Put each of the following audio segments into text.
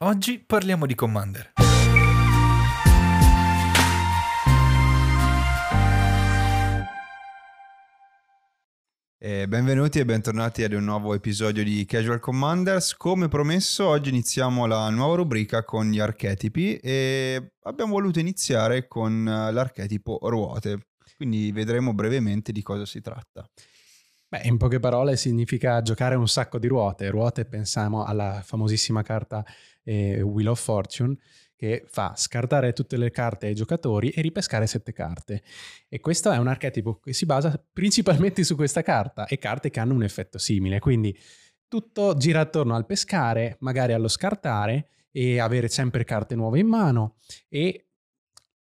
Oggi parliamo di Commander. E benvenuti e bentornati ad un nuovo episodio di Casual Commanders. Come promesso, oggi iniziamo la nuova rubrica con gli archetipi e abbiamo voluto iniziare con l'archetipo ruote. Quindi vedremo brevemente di cosa si tratta. Beh, in poche parole significa giocare un sacco di ruote. Ruote pensiamo alla famosissima carta eh, Wheel of Fortune che fa scartare tutte le carte ai giocatori e ripescare sette carte. E questo è un archetipo che si basa principalmente su questa carta e carte che hanno un effetto simile. Quindi tutto gira attorno al pescare, magari allo scartare e avere sempre carte nuove in mano e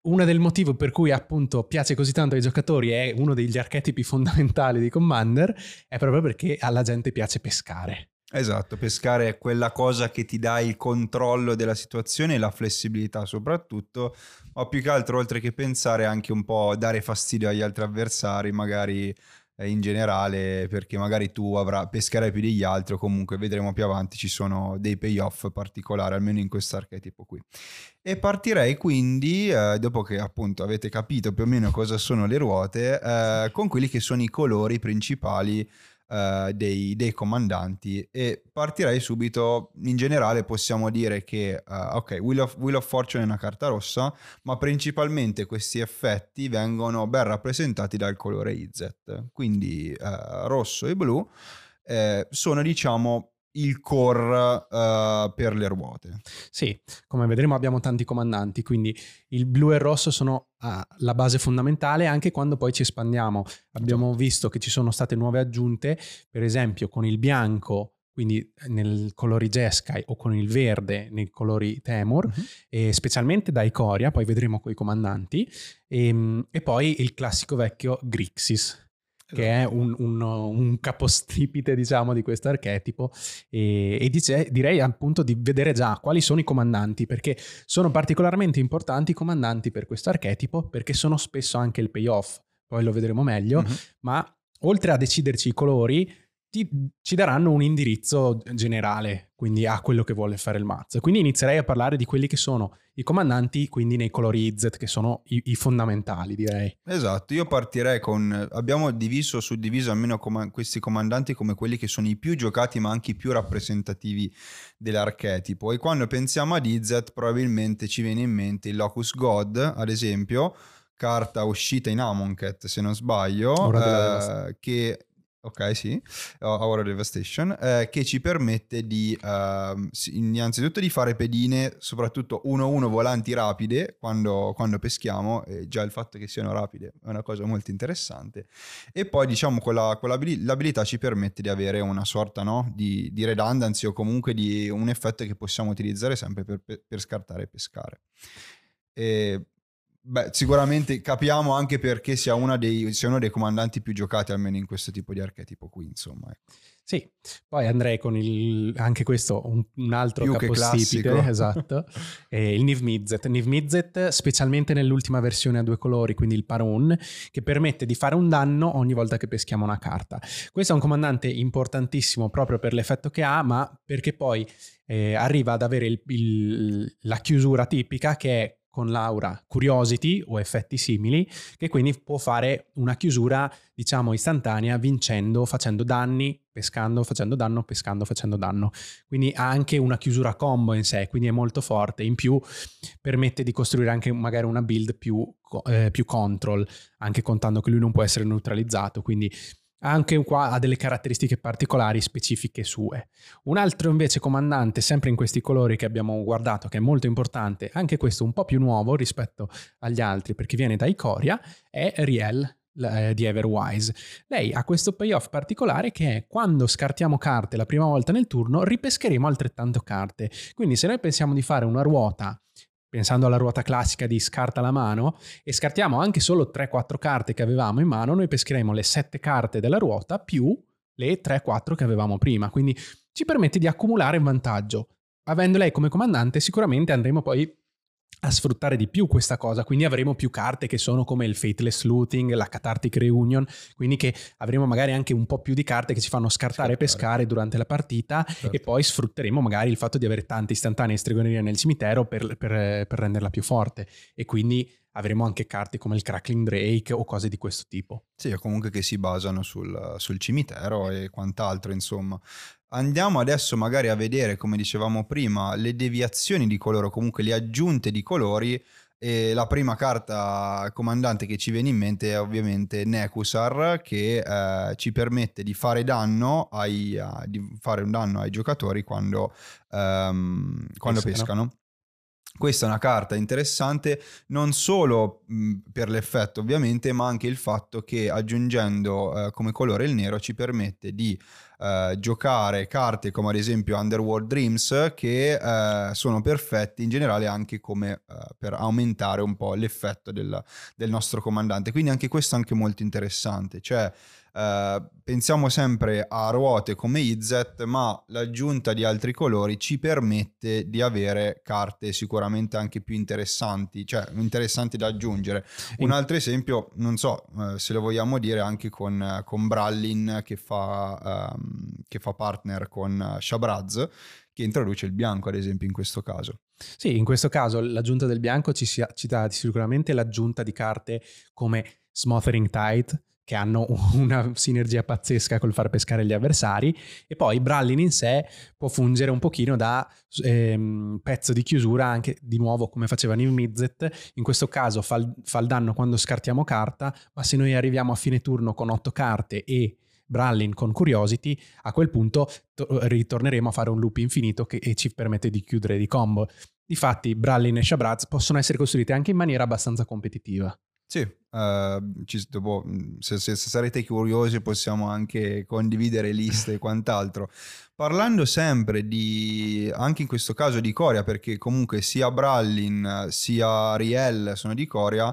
uno del motivi per cui appunto piace così tanto ai giocatori è uno degli archetipi fondamentali di Commander è proprio perché alla gente piace pescare. Esatto, pescare è quella cosa che ti dà il controllo della situazione e la flessibilità soprattutto, ma più che altro oltre che pensare anche un po' dare fastidio agli altri avversari, magari eh, in generale, perché magari tu avrai, pescherai più degli altri comunque vedremo più avanti ci sono dei payoff particolari, almeno in questo archetipo qui. E partirei quindi, eh, dopo che appunto avete capito più o meno cosa sono le ruote, eh, con quelli che sono i colori principali uh, dei, dei, comandanti e partirei subito, in generale possiamo dire che, uh, ok, Wheel of, Wheel of Fortune è una carta rossa, ma principalmente questi effetti vengono ben rappresentati dal colore IZ, quindi uh, rosso e blu eh, sono diciamo il core uh, per le ruote. Sì, come vedremo abbiamo tanti comandanti, quindi il blu e il rosso sono uh, la base fondamentale anche quando poi ci espandiamo. Abbiamo visto che ci sono state nuove aggiunte, per esempio con il bianco quindi nel colori Jeskai o con il verde nei colori Temur, uh-huh. e specialmente da Ikoria, poi vedremo con i comandanti, e, ehm, e, poi il classico vecchio Grixis, che è un, un, un capostipite, diciamo, di questo archetipo. E, e dice, direi appunto di vedere già quali sono i comandanti, perché sono particolarmente importanti i comandanti per questo archetipo, perché sono spesso anche il payoff, poi lo vedremo meglio, uh-huh. ma oltre a deciderci i colori, ti, ci daranno un indirizzo generale, quindi a quello che vuole fare il mazzo. Quindi inizierei a parlare di quelli che sono i comandanti, quindi nei colori IZ, che sono i, i fondamentali, direi. Esatto, io partirei con... Abbiamo diviso, suddiviso almeno com- questi comandanti come quelli che sono i più giocati, ma anche i più rappresentativi dell'archetipo. E quando pensiamo ad IZ, probabilmente ci viene in mente il Locus God, ad esempio, carta uscita in Amonkhet, se non sbaglio, eh, che Ok, sì, Our Devastation, eh, che ci permette di, uh, innanzitutto di fare pedine, soprattutto 1-1 volanti rapide quando, quando peschiamo, e già il fatto che siano rapide è una cosa molto interessante, e poi diciamo quella, l'abilità ci permette di avere una sorta no, di, di, redundancy o comunque di un effetto che possiamo utilizzare sempre per, per scartare e pescare. E Beh, sicuramente capiamo anche perché sia, dei, sia, uno dei comandanti più giocati, almeno in questo tipo di archetipo qui, insomma. Ecco. Sì, poi andrei con il, anche questo, un, un altro più capostipite, esatto, il Niv Mizzet. Niv Mizzet, specialmente nell'ultima versione a due colori, quindi il Parun, che permette di fare un danno ogni volta che peschiamo una carta. Questo è un comandante importantissimo proprio per l'effetto che ha, ma perché poi eh, arriva ad avere il, il, la chiusura tipica che è con l'aura Curiosity o effetti simili, che quindi può fare una chiusura, diciamo, istantanea vincendo, facendo danni, pescando, facendo danno, pescando, facendo danno. Quindi ha anche una chiusura combo in sé, quindi è molto forte. In più permette di costruire anche magari una build più, eh, più control, anche contando che lui non può essere neutralizzato, quindi anche qua ha delle caratteristiche particolari specifiche sue. Un altro invece comandante, sempre in questi colori che abbiamo guardato, che è molto importante, anche questo un po' più nuovo rispetto agli altri perché viene da Ikoria, è Riel eh, di Everwise. Lei ha questo payoff particolare che è quando scartiamo carte la prima volta nel turno, ripescheremo altrettanto carte. Quindi se noi pensiamo di fare una ruota pensando alla ruota classica di scarta la mano, e scartiamo anche solo 3-4 carte che avevamo in mano, noi pescheremo le 7 carte della ruota più le 3-4 che avevamo prima. Quindi ci permette di accumulare vantaggio. Avendo lei come comandante, sicuramente andremo poi a sfruttare di più questa cosa, quindi avremo più carte che sono come il Fateless Looting, la Cathartic Reunion, quindi che avremo magari anche un po' più di carte che ci fanno scartare e pescare durante la partita certo. e poi sfrutteremo magari il fatto di avere tante istantanee stregoneria nel cimitero per, per, per renderla più forte e quindi avremo anche carte come il Crackling Drake o cose di questo tipo. Sì, o comunque che si basano sul, sul cimitero e quant'altro, insomma. Andiamo adesso magari a vedere, come dicevamo prima, le deviazioni di colore o comunque le aggiunte di colori. E la prima carta comandante che ci viene in mente è ovviamente Nekusar che eh, ci permette di fare danno ai, uh, di fare un danno ai giocatori quando, um, quando pescano. Questa è una carta interessante non solo mh, per l'effetto ovviamente, ma anche il fatto che aggiungendo eh, come colore il nero ci permette di eh, giocare carte come ad esempio Underworld Dreams che eh, sono perfetti in generale anche come eh, per aumentare un po' l'effetto del, del nostro comandante. Quindi anche questo è anche molto interessante. Cioè Uh, pensiamo sempre a ruote come Izet, ma l'aggiunta di altri colori ci permette di avere carte sicuramente anche più interessanti, cioè interessanti da aggiungere. Un altro esempio, non so uh, se lo vogliamo dire anche con, uh, con Brallin che fa, um, che fa partner con Shabraz, che introduce il bianco ad esempio in questo caso. Sì, in questo caso l'aggiunta del bianco ci, ci dà sicuramente l'aggiunta di carte come Smothering Tide, che hanno una sinergia pazzesca col far pescare gli avversari e poi Brallin in sé può fungere un pochino da ehm, pezzo di chiusura anche di nuovo come faceva Niv Mizzet in questo caso fa il, fa il danno quando scartiamo carta ma se noi arriviamo a fine turno con otto carte e Brallin con Curiosity, a quel punto to- ritorneremo a fare un loop infinito che ci permette di chiudere di combo. Difatti, Brallin e Shabraz possono essere costruite anche in maniera abbastanza competitiva. Sì, uh, ci, dopo, se, se, se, sarete curiosi possiamo anche condividere liste e quant'altro. Parlando sempre di, anche in questo caso di Coria, perché comunque sia Brallin sia Riel sono di Coria,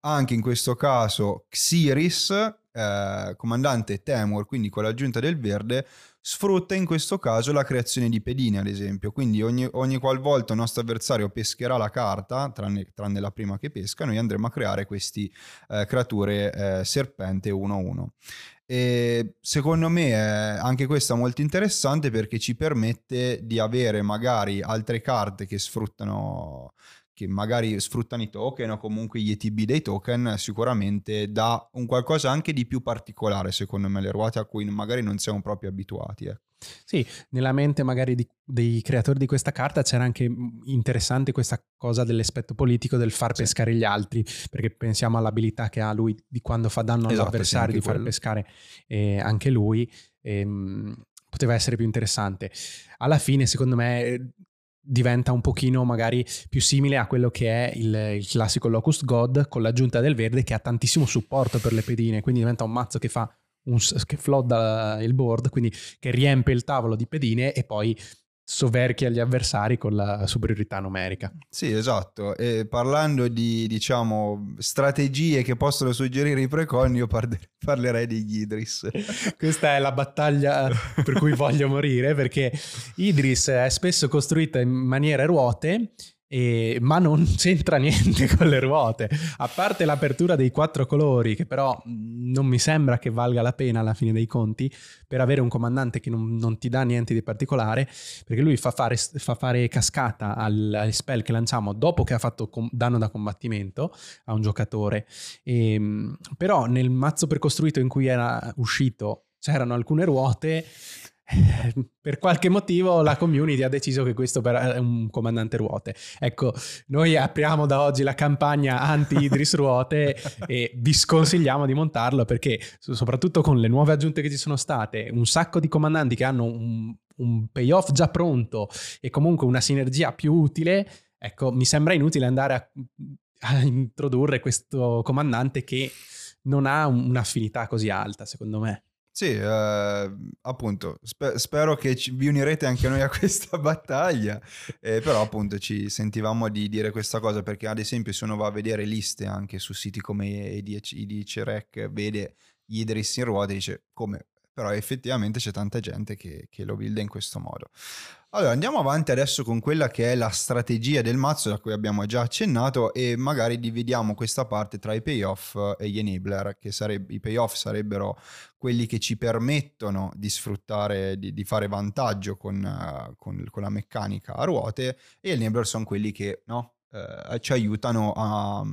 anche in questo caso Xiris, eh, comandante Temur, quindi con l'aggiunta del verde, sfrutta in questo caso la creazione di pedine, ad esempio. Quindi ogni, ogni qualvolta il nostro avversario pescherà la carta, tranne, tranne, la prima che pesca, noi andremo a creare queste eh, creature eh, serpente 1-1. E secondo me è anche questa molto interessante perché ci permette di avere magari altre carte che sfruttano che magari sfruttano i token o comunque gli ETB dei token, sicuramente dà un qualcosa anche di più particolare, secondo me, le ruote a cui magari non siamo proprio abituati. Eh. Sì, nella mente magari di, dei creatori di questa carta c'era anche mm, interessante questa cosa dell'aspetto politico del far sì. pescare gli altri, perché pensiamo all'abilità che ha lui di quando fa danno esatto, all'avversario sì, di far quello. pescare eh, anche lui. Ehm, poteva essere più interessante. Alla fine, secondo me, diventa un pochino magari più simile a quello che è il, il, classico Locust God con l'aggiunta del verde che ha tantissimo supporto per le pedine, quindi diventa un mazzo che fa un, che flodda il board, quindi che riempie il tavolo di pedine e poi soverchia gli avversari con la superiorità numerica. Sì, esatto. E parlando di, diciamo, strategie che possono suggerire i precon, io parlerei di Idris. Questa è la battaglia per cui voglio morire, perché Idris è spesso costruita in maniere ruote e, ma non c'entra niente con le ruote. A parte l'apertura dei quattro colori, che però non mi sembra che valga la pena alla fine dei conti, per avere un comandante che non, non ti dà niente di particolare, perché lui fa fare, fa fare cascata al, al, spell che lanciamo dopo che ha fatto com- danno da combattimento a un giocatore. E, ehm, però nel mazzo precostruito in cui era uscito c'erano alcune ruote per qualche motivo la community ha deciso che questo è un comandante ruote. Ecco, noi apriamo da oggi la campagna anti-Idris ruote e vi sconsigliamo di montarlo perché soprattutto con le nuove aggiunte che ci sono state, un sacco di comandanti che hanno un, un payoff già pronto e comunque una sinergia più utile, ecco, mi sembra inutile andare a, a introdurre questo comandante che non ha un'affinità così alta, secondo me. Sì, eh, appunto, spe- spero che ci- vi unirete anche noi a questa battaglia, eh, però appunto ci sentivamo di dire questa cosa perché ad esempio se uno va a vedere liste anche su siti come IDC Rec, vede gli Idris in ruota e dice come però effettivamente c'è tanta gente che, che lo builda in questo modo. Allora andiamo avanti adesso con quella che è la strategia del mazzo da cui abbiamo già accennato e magari dividiamo questa parte tra i payoff e gli enabler, che sarebbe, i payoff sarebbero quelli che ci permettono di sfruttare, di, di fare vantaggio con, con, con, la meccanica a ruote e gli enabler sono quelli che no, uh, ci aiutano a,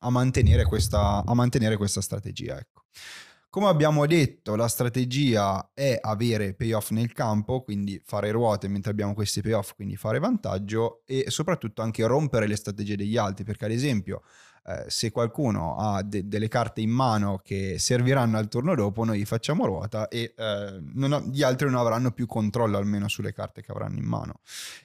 a, mantenere questa, a mantenere questa strategia. Ecco. Come abbiamo detto, la strategia è avere payoff nel campo, quindi fare ruote mentre abbiamo questi payoff, quindi fare vantaggio e soprattutto anche rompere le strategie degli altri, perché ad esempio eh, se qualcuno ha de- delle carte in mano che serviranno al turno dopo, noi facciamo ruota e eh, ha, gli altri non avranno più controllo almeno sulle carte che avranno in mano.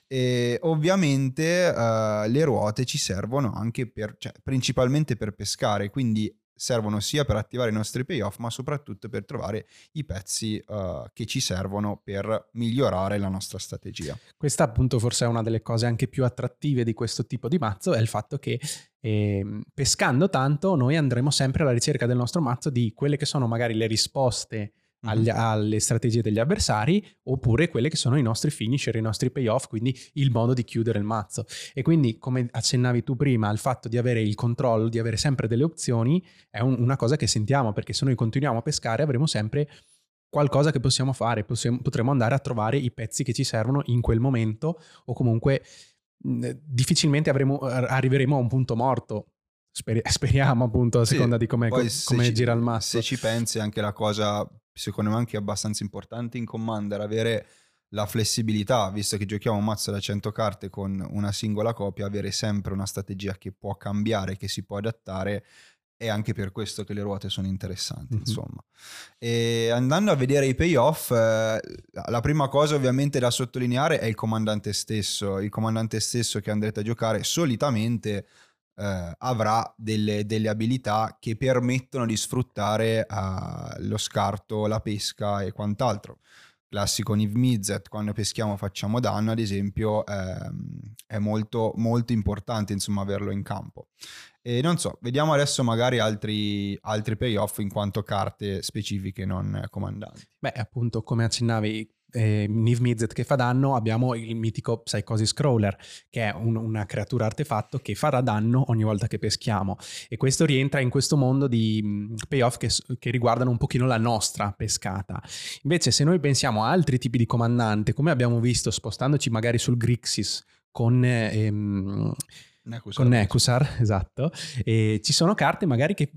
E ovviamente eh, le ruote ci servono anche per, cioè, principalmente per pescare, quindi servono sia per attivare i nostri payoff, ma soprattutto per trovare i pezzi uh, che ci servono per migliorare la nostra strategia. Questa appunto forse è una delle cose anche più attrattive di questo tipo di mazzo, è il fatto che eh, pescando tanto noi andremo sempre alla ricerca del nostro mazzo di quelle che sono magari le risposte agli, alle strategie degli avversari oppure quelle che sono i nostri finisher, i nostri payoff, quindi il modo di chiudere il mazzo. E quindi come accennavi tu prima, il fatto di avere il controllo, di avere sempre delle opzioni è un, una cosa che sentiamo perché se noi continuiamo a pescare avremo sempre qualcosa che possiamo fare, possiamo, potremo andare a trovare i pezzi che ci servono in quel momento o comunque mh, difficilmente avremo, arriveremo a un punto morto speriamo appunto a seconda di come, come ci, gira il mazzo. Se ci pensi anche la cosa secondo me anche abbastanza importante in Commander, avere la flessibilità, visto che giochiamo un mazzo da 100 carte con una singola copia, avere sempre una strategia che può cambiare, che si può adattare, è anche per questo che le ruote sono interessanti, mm-hmm. insomma. E andando a vedere i payoff, eh, la prima cosa ovviamente da sottolineare è il comandante stesso, il comandante stesso che andrete a giocare solitamente eh, avrà delle, delle, abilità che permettono di sfruttare uh, lo scarto, la pesca e quant'altro. Classico Niv Mizzet, quando peschiamo facciamo danno, ad esempio, ehm, è molto, molto importante insomma averlo in campo. E non so, vediamo adesso magari altri, altri payoff in quanto carte specifiche non comandanti. Beh, appunto, come accennavi, eh, Niv Mizzet che fa danno, abbiamo il mitico Psychosis Crawler, che è un, una creatura artefatto che farà danno ogni volta che peschiamo. E questo rientra in questo mondo di mm, payoff che, che riguardano un pochino la nostra pescata. Invece, se noi pensiamo a altri tipi di comandante, come abbiamo visto spostandoci magari sul Grixis con... Ehm, Nekusar. Con Nekusar, esatto. E ci sono carte magari che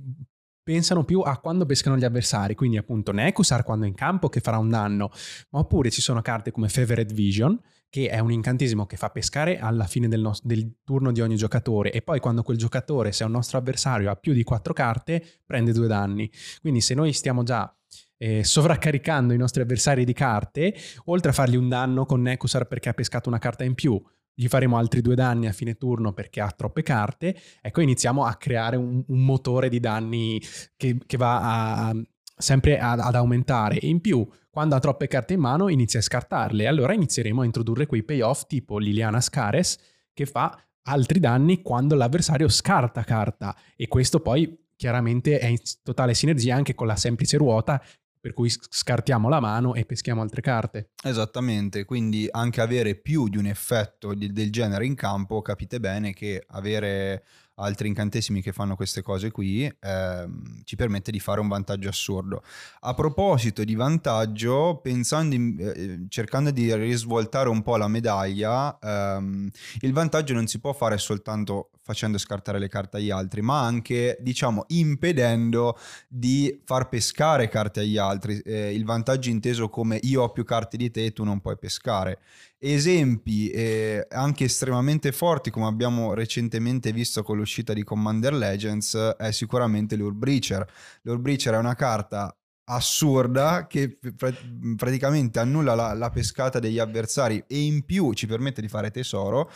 pensano più a quando pescano gli avversari, quindi appunto Nekusar quando è in campo che farà un danno, ma oppure ci sono carte come Favored Vision, che è un incantesimo che fa pescare alla fine del, nostro, del, turno di ogni giocatore e poi quando quel giocatore, se è un nostro avversario, ha più di quattro carte, prende due danni. Quindi se noi stiamo già eh, sovraccaricando i nostri avversari di carte, oltre a fargli un danno con Nekusar perché ha pescato una carta in più, gli faremo altri due danni a fine turno perché ha troppe carte, ecco iniziamo a creare un, un motore di danni che, che va a, sempre ad, ad, aumentare. E in più quando ha troppe carte in mano inizia a scartarle. Allora inizieremo a introdurre quei payoff tipo Liliana Scares che fa altri danni quando l'avversario scarta carta. E questo poi chiaramente è in totale sinergia anche con la semplice ruota per cui scartiamo la mano e peschiamo altre carte. Esattamente, quindi anche avere più di un effetto di, del genere in campo, capite bene che avere altri incantesimi che fanno queste cose qui ehm, ci permette di fare un vantaggio assurdo. A proposito di vantaggio, pensando in, eh, cercando di risvoltare un po' la medaglia, ehm, il vantaggio non si può fare soltanto facendo scartare le carte agli altri, ma anche, diciamo, impedendo di far pescare carte agli altri. Eh, il vantaggio inteso come io ho più carte di te e tu non puoi pescare. Esempi eh, anche estremamente forti, come abbiamo recentemente visto con l'uscita di Commander Legends, è sicuramente l'Ur Breacher. È una carta assurda che pr- praticamente annulla la, la pescata degli avversari e in più ci permette di fare tesoro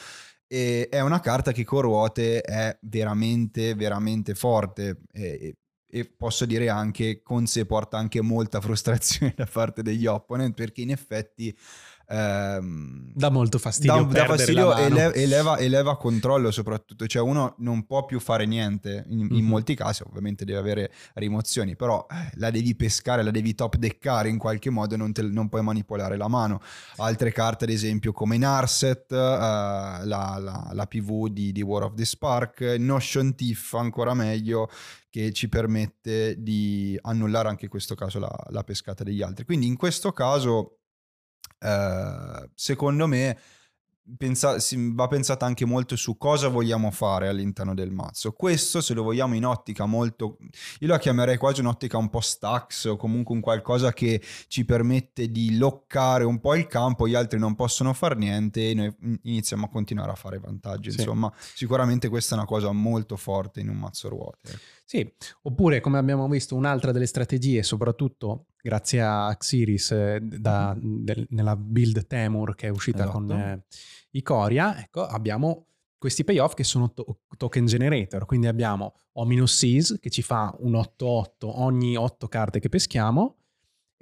e è una carta che con ruote è veramente, veramente forte. E, e posso dire anche con sé porta anche molta frustrazione da parte degli opponent perché in effetti ehm, dà molto fastidio. Dà, dà fastidio e eleva, eleva, controllo soprattutto, cioè uno non può più fare niente, in, mm-hmm. in molti casi ovviamente deve avere rimozioni, però eh, la devi pescare, la devi top deckare in qualche modo, non, te, non puoi manipolare la mano. Altre carte ad esempio come Narset, uh, la, la, la, PV di, di War of the Spark, Notion Thief ancora meglio, che ci permette di annullare anche in questo caso la, la pescata degli altri. Quindi in questo caso eh, secondo me pensa, va pensata anche molto su cosa vogliamo fare all'interno del mazzo. Questo se lo vogliamo in ottica molto, io la chiamerei quasi un'ottica un po' stacks o comunque un qualcosa che ci permette di loccare un po' il campo, gli altri non possono fare niente e noi iniziamo a continuare a fare vantaggi. Sì. Insomma, sicuramente questa è una cosa molto forte in un mazzo ruote. Ecco. Sì, oppure come abbiamo visto un'altra delle strategie, soprattutto grazie a Xiris eh, da, mm-hmm. del, nella build Temur che è uscita esatto. con eh, Ikoria, ecco, abbiamo questi payoff che sono to- token generator, quindi abbiamo O-Seas che ci fa un 8-8 ogni 8 carte che peschiamo,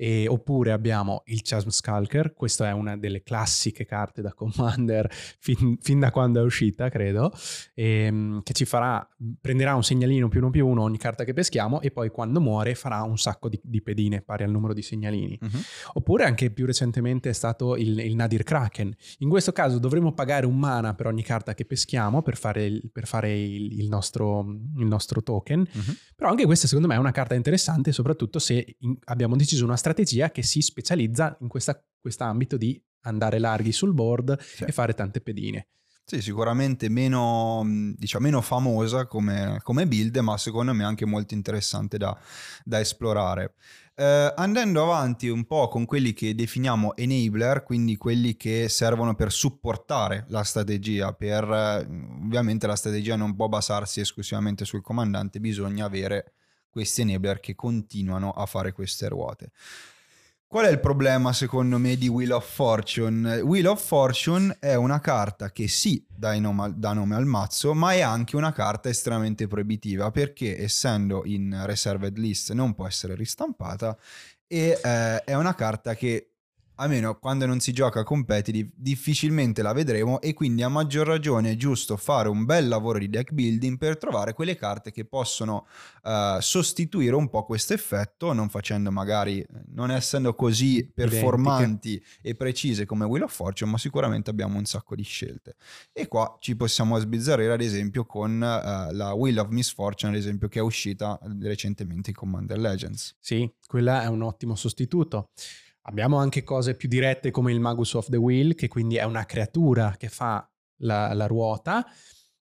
e, oppure abbiamo il Chasm Skulker, questa è una delle classiche carte da Commander fin, fin da quando è uscita, credo, e, ehm, che ci farà, prenderà un segnalino più uno più uno ogni carta che peschiamo e poi quando muore farà un sacco di, di pedine pari al numero di segnalini. Uh-huh. Oppure anche più recentemente è stato il, il, Nadir Kraken. In questo caso dovremo pagare un mana per ogni carta che peschiamo per fare il, per fare il, nostro, nostro, token, uh-huh. però anche questa secondo me è una carta interessante, soprattutto se in, abbiamo deciso una strategia strategia che si specializza in questa, ambito di andare larghi sul board sì. e fare tante pedine. Sì, sicuramente meno, diciamo, meno famosa come, come, build, ma secondo me anche molto interessante da, da esplorare. Eh, andando avanti un po' con quelli che definiamo enabler, quindi quelli che servono per supportare la strategia, per ovviamente la strategia non può basarsi esclusivamente sul comandante, bisogna avere questi enabler che continuano a fare queste ruote. Qual è il problema secondo me di Wheel of Fortune? Wheel of Fortune è una carta che sì dà nome, al mazzo, ma è anche una carta estremamente proibitiva perché essendo in reserved list non può essere ristampata e eh, è una carta che almeno quando non si gioca competitive, difficilmente la vedremo e quindi a maggior ragione è giusto fare un bel lavoro di deck building per trovare quelle carte che possono uh, sostituire un po' questo effetto, non facendo magari, non essendo così performanti Identiche. e precise come Wheel of Fortune, ma sicuramente abbiamo un sacco di scelte. E qua ci possiamo sbizzarrire ad esempio con uh, la Wheel of Misfortune, ad esempio, che è uscita recentemente in Commander Legends. Sì, quella è un ottimo sostituto. Abbiamo anche cose più dirette come il Magus of the Wheel, che quindi è una creatura che fa la, la ruota.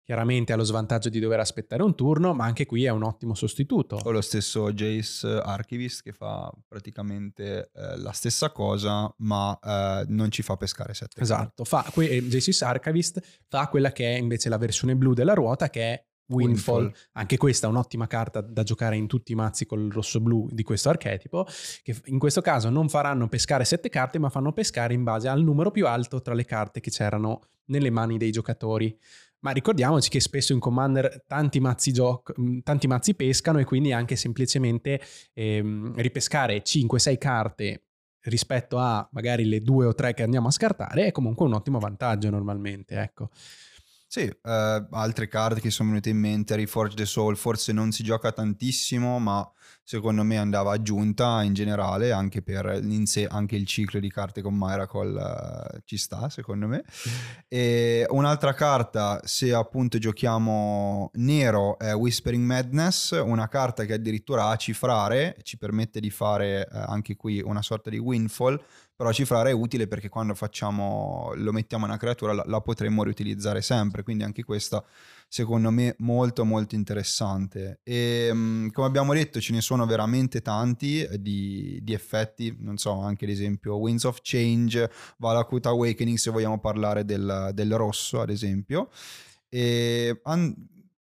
Chiaramente ha lo svantaggio di dover aspettare un turno, ma anche qui è un ottimo sostituto. O lo stesso Jace Archivist che fa praticamente eh, la stessa cosa, ma eh, non ci fa pescare 7. Esatto, fa, que- eh, Jace Archivist fa quella che è invece la versione blu della ruota, che è Windfall. Windfall. Anche questa è un'ottima carta da giocare in tutti i mazzi col rosso-blu di questo archetipo, che in questo caso non faranno pescare sette carte, ma fanno pescare in base al numero più alto tra le carte che c'erano nelle mani dei giocatori. Ma ricordiamoci che spesso in Commander tanti mazzi, gioc- mm, tanti mazzi pescano e quindi anche semplicemente ehm, ripescare 5-6 carte rispetto a magari le due o tre che andiamo a scartare è comunque un ottimo vantaggio normalmente, ecco. Sì, eh, altre carte che sono venute in mente, Reforge the Soul, forse non si gioca tantissimo, ma secondo me andava aggiunta in generale, anche per in sé, anche il ciclo di carte con Miracle uh, ci sta, secondo me. E un'altra carta, se appunto giochiamo nero, è Whispering Madness, una carta che addirittura ha cifrare, ci permette di fare uh, anche qui una sorta di windfall, però cifrare è utile perché quando facciamo, lo mettiamo in una creatura la, la potremmo riutilizzare sempre, quindi anche questa secondo me molto molto interessante e um, come abbiamo detto ce ne sono veramente tanti eh, di, di, effetti, non so anche ad esempio Winds of Change, Valakut Awakening se vogliamo parlare del, del rosso ad esempio e an-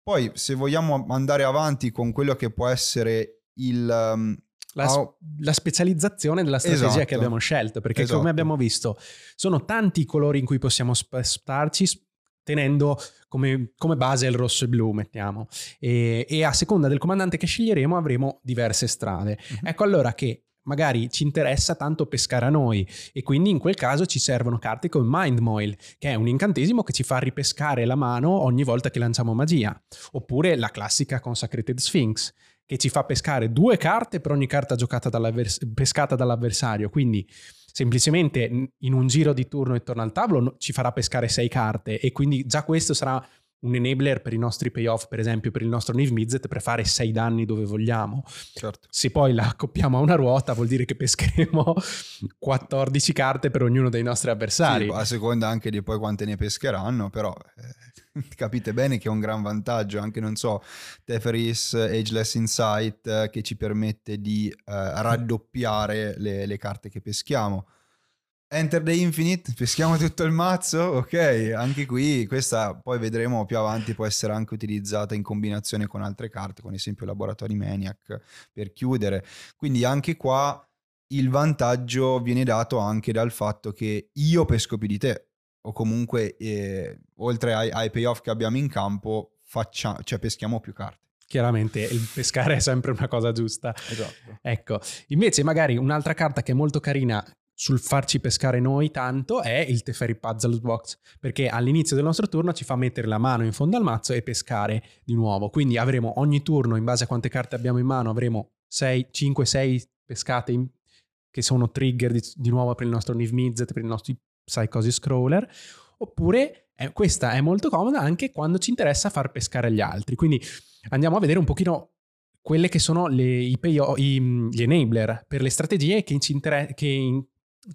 poi se vogliamo andare avanti con quello che può essere il, um, la, oh. la, specializzazione della strategia esatto. che abbiamo scelto, perché esatto. come abbiamo visto sono tanti i colori in cui possiamo spostarci tenendo come, come, base il rosso e blu, mettiamo. E, e, a seconda del comandante che sceglieremo avremo diverse strade. Uh-huh. Ecco allora che magari ci interessa tanto pescare a noi e quindi in quel caso ci servono carte come Mind Moil, che è un incantesimo che ci fa ripescare la mano ogni volta che lanciamo magia, oppure la classica Consecrated Sphinx, che ci fa pescare due carte per ogni carta giocata dall'avvers- pescata dall'avversario, quindi semplicemente in un giro di turno intorno al tavolo ci farà pescare sei carte e quindi già questo sarà un enabler per i nostri payoff, per esempio per il nostro Niv Mizzet, per fare 6 danni dove vogliamo. Certo. Se poi la accoppiamo a una ruota vuol dire che pescheremo 14 carte per ognuno dei nostri avversari. Sì, a seconda anche di poi quante ne pescheranno, però eh, capite bene che è un gran vantaggio, anche non so, Teferis Ageless Insight eh, che ci permette di eh, raddoppiare le, le carte che peschiamo. Enter the Infinite, peschiamo tutto il mazzo, ok, anche qui questa poi vedremo più avanti può essere anche utilizzata in combinazione con altre carte, con esempio Laboratori Maniac per chiudere, quindi anche qua il vantaggio viene dato anche dal fatto che io pesco più di te o comunque eh, oltre ai, ai, payoff che abbiamo in campo faccia, cioè peschiamo più carte chiaramente il pescare è sempre una cosa giusta. Esatto. Ecco, invece magari un'altra carta che è molto carina sul farci pescare noi tanto è il Teferi Puzzle Box, perché all'inizio del nostro turno ci fa mettere la mano in fondo al mazzo e pescare di nuovo. Quindi avremo ogni turno, in base a quante carte abbiamo in mano, avremo 6, 5, 6 pescate in, che sono trigger di, di, nuovo per il nostro Niv Mizzet, per i nostri Psychosis Crawler. Oppure eh, questa è molto comoda anche quando ci interessa far pescare gli altri. Quindi andiamo a vedere un pochino quelle che sono le, i, payo, i, gli enabler per le strategie che, ci inter- che in,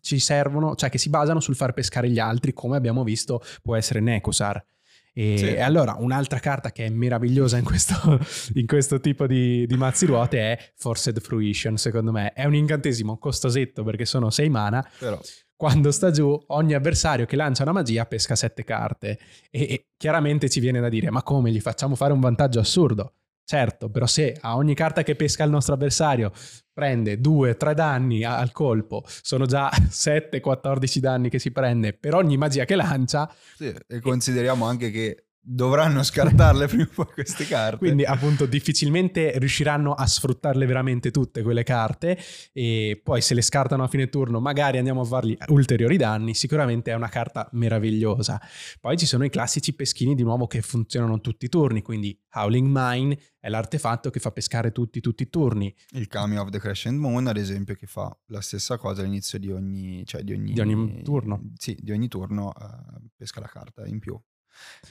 ci servono, cioè che si basano sul far pescare gli altri, come abbiamo visto può essere Necosar. E, sì. e allora un'altra carta che è meravigliosa in questo, in questo tipo di, di, mazzi ruote è Forced Fruition, secondo me. È un incantesimo costosetto perché sono 6 mana. Però. Quando sta giù, ogni avversario che lancia una magia pesca 7 carte. E, e chiaramente ci viene da dire: ma come gli facciamo fare un vantaggio assurdo? Certo, però se a ogni carta che pesca il nostro avversario prende 2-3 danni al colpo, sono già 7-14 danni che si prende per ogni magia che lancia. Sì, e consideriamo anche che dovranno scartarle prima o poi queste carte. Quindi appunto difficilmente riusciranno a sfruttarle veramente tutte quelle carte e poi se le scartano a fine turno magari andiamo a fargli ulteriori danni, sicuramente è una carta meravigliosa. Poi ci sono i classici peschini di nuovo che funzionano tutti i turni, quindi Howling Mine è l'artefatto che fa pescare tutti, tutti i turni. Il Cameo of the Crescent Moon ad esempio che fa la stessa cosa all'inizio di ogni, cioè di ogni, di ogni turno. Sì, di ogni turno uh, pesca la carta in più.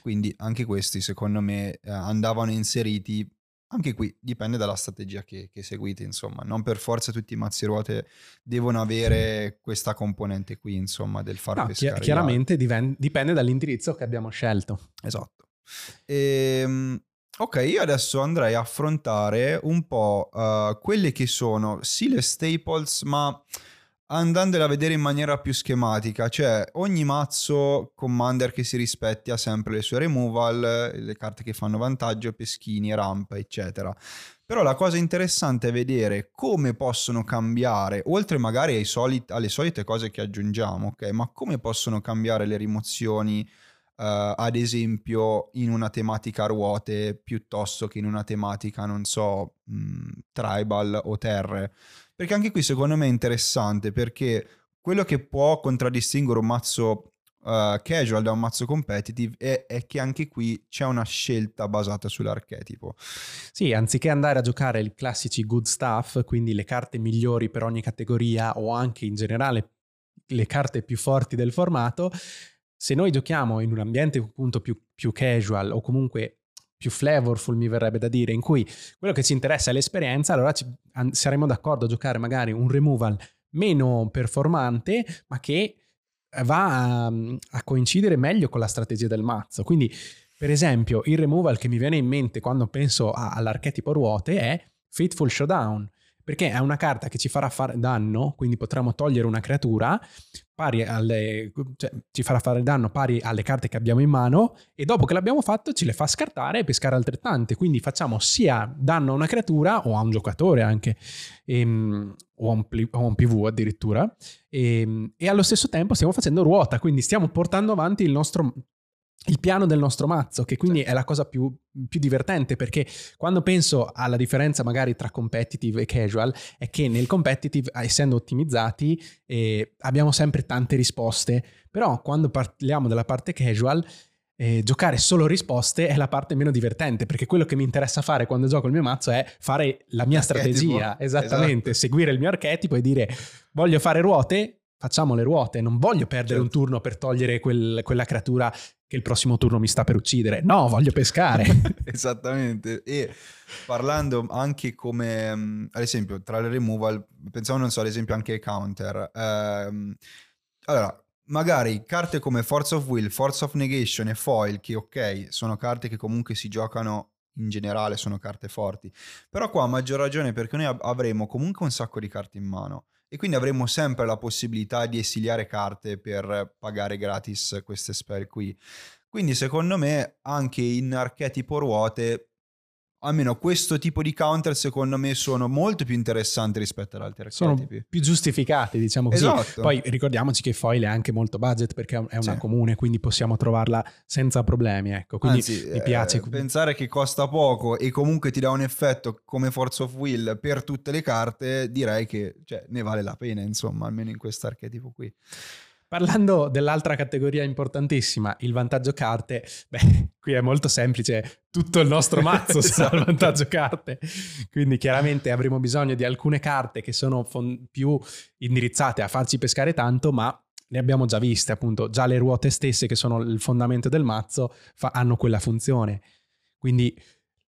Quindi anche questi secondo me eh, andavano inseriti anche qui dipende dalla strategia che, che, seguite, insomma, non per forza tutti i mazzi ruote devono avere questa componente qui, insomma, del far no, pescare. Chiaramente diven- dipende dall'indirizzo che abbiamo scelto. Esatto. Ehm, ok, io adesso andrei a affrontare un po' uh, quelle che sono sì le staples, ma andandole a vedere in maniera più schematica, cioè ogni mazzo commander che si rispetti ha sempre le sue removal, le carte che fanno vantaggio, peschini, rampa, eccetera. Però la cosa interessante è vedere come possono cambiare, oltre magari solit- alle solite cose che aggiungiamo, ok? Ma come possono cambiare le rimozioni, uh, ad esempio, in una tematica ruote piuttosto che in una tematica, non so, mh, mm, tribal o terre. Perché anche qui secondo me è interessante perché quello che può contraddistinguere un mazzo uh, casual da un mazzo competitive è, è, che anche qui c'è una scelta basata sull'archetipo. Sì, anziché andare a giocare i classici good stuff, quindi le carte migliori per ogni categoria o anche in generale le carte più forti del formato, se noi giochiamo in un ambiente appunto più, più casual o comunque più flavorful mi verrebbe da dire, in cui quello che ci interessa è l'esperienza, allora ci, an- saremo d'accordo a giocare magari un removal meno performante, ma che va a, a coincidere meglio con la strategia del mazzo. Quindi, per esempio, il removal che mi viene in mente quando penso a, all'archetipo ruote è Fateful Showdown, perché è una carta che ci farà fare danno, quindi potremo togliere una creatura pari alle, cioè, ci farà fare danno pari alle carte che abbiamo in mano e dopo che l'abbiamo fatto ce le fa scartare e pescare altrettante, quindi facciamo sia danno a una creatura o a un giocatore anche, ehm, o, a un, a un, PV addirittura, e, ehm, e allo stesso tempo stiamo facendo ruota, quindi stiamo portando avanti il nostro il piano del nostro mazzo, che quindi è la cosa più, più, divertente perché quando penso alla differenza magari tra competitive e casual è che nel competitive, essendo ottimizzati, eh, abbiamo sempre tante risposte, però quando parliamo della parte casual eh, giocare solo risposte è la parte meno divertente perché quello che mi interessa fare quando gioco il mio mazzo è fare la mia strategia, esattamente, esatto. seguire il mio archetipo e dire voglio fare ruote, facciamo le ruote, non voglio perdere certo. un turno per togliere quel, quella creatura che il prossimo turno mi sta per uccidere, no, voglio pescare. Esattamente, e parlando anche come, mm, ad esempio, tra le removal, pensavo, non so, ad esempio anche ai counter, ehm, allora, magari carte come Force of Will, Force of Negation e Foil, che ok, sono carte che comunque si giocano in generale, sono carte forti, però qua a maggior ragione perché noi avremo comunque un sacco di carte in mano e quindi avremo sempre la possibilità di esiliare carte per pagare gratis queste spell qui. Quindi secondo me anche in archetipo ruote almeno questo tipo di counter secondo me sono molto più interessanti rispetto ad altri archetipi. Sono più giustificati, diciamo così. Esatto. Poi ricordiamoci che Foil è anche molto budget perché è una sì. comune, quindi possiamo trovarla senza problemi, ecco. Quindi Anzi, mi piace. Eh, pensare che costa poco e comunque ti dà un effetto come Force of Will per tutte le carte, direi che cioè, ne vale la pena, insomma, almeno in questo archetipo qui. Parlando dell'altra categoria importantissima, il vantaggio carte, beh, qui è molto semplice, tutto il nostro mazzo sarà il vantaggio carte, quindi chiaramente avremo bisogno di alcune carte che sono fon- più indirizzate a farci pescare tanto, ma ne abbiamo già viste, appunto, già le ruote stesse che sono il fondamento del mazzo fa- hanno quella funzione. Quindi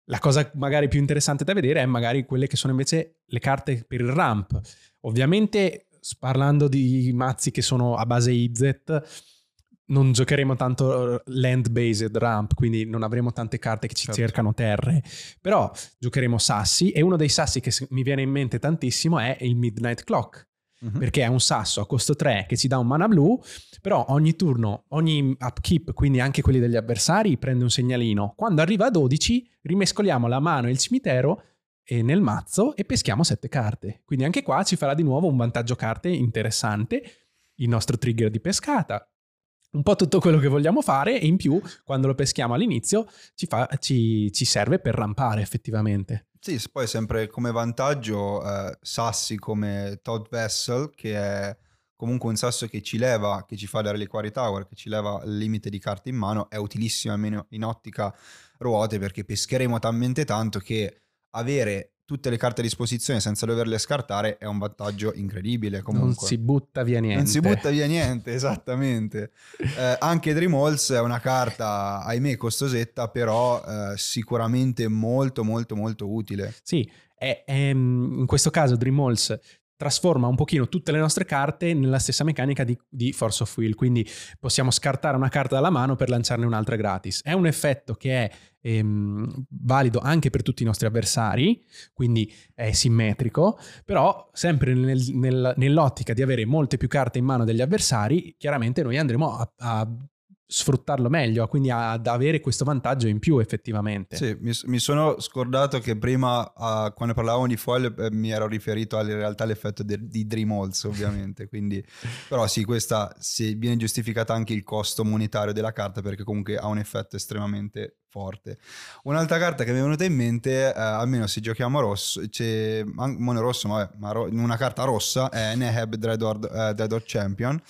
la cosa magari più interessante da vedere è magari quelle che sono invece le carte per il ramp. Ovviamente parlando di mazzi che sono a base IZ, non giocheremo tanto uh, land-based ramp, quindi non avremo tante carte che ci certo. cercano terre, però giocheremo sassi e uno dei sassi che mi viene in mente tantissimo è il Midnight Clock. Uh-huh. Perché è un sasso a costo 3 che ci dà un mana blu, però ogni turno, ogni upkeep, quindi anche quelli degli avversari, prende un segnalino. Quando arriva a 12, rimescoliamo la mano e il cimitero nel mazzo e peschiamo sette carte. Quindi anche qua ci farà di nuovo un vantaggio carte interessante, il nostro trigger di pescata. Un po' tutto quello che vogliamo fare e in più quando lo peschiamo all'inizio ci, fa, ci, ci serve per rampare effettivamente. Sì, poi sempre come vantaggio eh, sassi come Todd Vessel che è comunque un sasso che ci leva, che ci fa dare le Quarry Tower, che ci leva il limite di carte in mano, è utilissimo almeno in ottica ruote perché pescheremo talmente tanto che avere tutte le carte a disposizione senza doverle scartare è un vantaggio incredibile comunque. Non si butta via niente. Non si butta via niente, esattamente. eh, anche Dream Halls è una carta, ahimè, costosetta, però eh, sicuramente molto molto molto utile. Sì, è, è, in questo caso Dream Halls trasforma un pochino tutte le nostre carte nella stessa meccanica di, di, Force of Will, quindi possiamo scartare una carta dalla mano per lanciarne un'altra gratis. È un effetto che è ehm, valido anche per tutti i nostri avversari, quindi è simmetrico, però sempre nel, nel, nell'ottica di avere molte più carte in mano degli avversari, chiaramente noi andremo a, a sfruttarlo meglio, quindi ad avere questo vantaggio in più effettivamente. Sì, mi, mi sono scordato che prima uh, quando parlavamo di foil eh, mi ero riferito in realtà all'effetto de, di Dream Halls ovviamente, quindi però sì, questa sì, viene giustificata anche il costo monetario della carta perché comunque ha un effetto estremamente forte. Un'altra carta che mi è venuta in mente, eh, almeno se giochiamo a rosso, c'è mono rosso, vabbè, ma ro- una carta rossa è Neheb Dreadord, eh, Dreadord Champion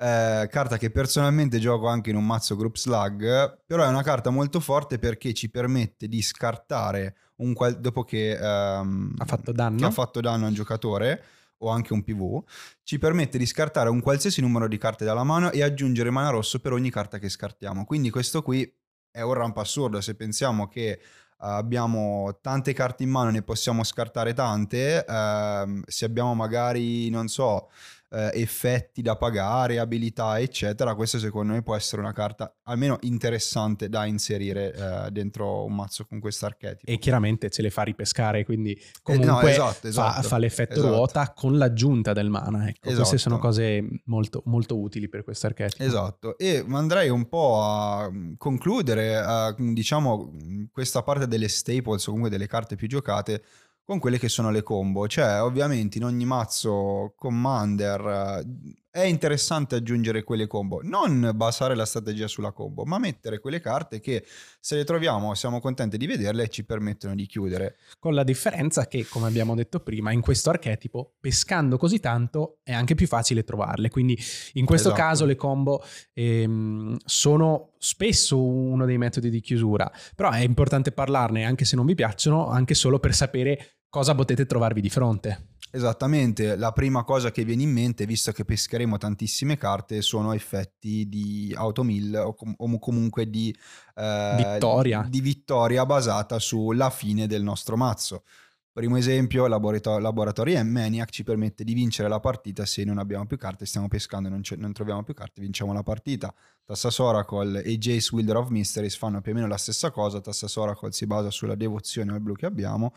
eh, carta che personalmente gioco anche in un mazzo Group Slug, però è una carta molto forte perché ci permette di scartare un qual- dopo che, ehm, ha fatto danno. Che ha fatto danno a un giocatore o anche un PV, ci permette di scartare un qualsiasi numero di carte dalla mano e aggiungere mana rosso per ogni carta che scartiamo. Quindi questo qui è un ramp assurdo se pensiamo che abbiamo tante carte in mano, ne possiamo scartare tante, ehm, se abbiamo magari, non so, eh, effetti da pagare, abilità, eccetera, questa secondo me può essere una carta almeno interessante da inserire eh, dentro un mazzo con questo archetipo. E chiaramente ce le fa ripescare, quindi comunque eh, no, esatto, esatto, fa, fa, l'effetto esatto. ruota con l'aggiunta del mana. Ecco, queste sono esatto. cose molto, molto utili per questo archetipo. Esatto, e andrei un po' a concludere, a, diciamo, questa parte delle staples o comunque delle carte più giocate con quelle che sono le combo. Cioè, ovviamente in ogni mazzo Commander è interessante aggiungere quelle combo, non basare la strategia sulla combo, ma mettere quelle carte che se le troviamo siamo contenti di vederle e ci permettono di chiudere. Con la differenza che, come abbiamo detto prima, in questo archetipo, pescando così tanto è anche più facile trovarle. Quindi in questo esatto. caso le combo ehm, sono spesso uno dei metodi di chiusura, però è importante parlarne anche se non vi piacciono, anche solo per sapere cosa potete trovarvi di fronte. Esattamente, la prima cosa che viene in mente, visto che pescheremo tantissime carte, sono effetti di automill o, com- o comunque di, eh, vittoria. di vittoria basata sulla fine del nostro mazzo. Primo esempio, laborator- Laboratory Maniac ci permette di vincere la partita se non abbiamo più carte, stiamo pescando e non, non, troviamo più carte, vinciamo la partita. Tassas Oracle e Jace Wilder of Mysteries fanno più o meno la stessa cosa, Tassas Oracle si basa sulla devozione al blu che abbiamo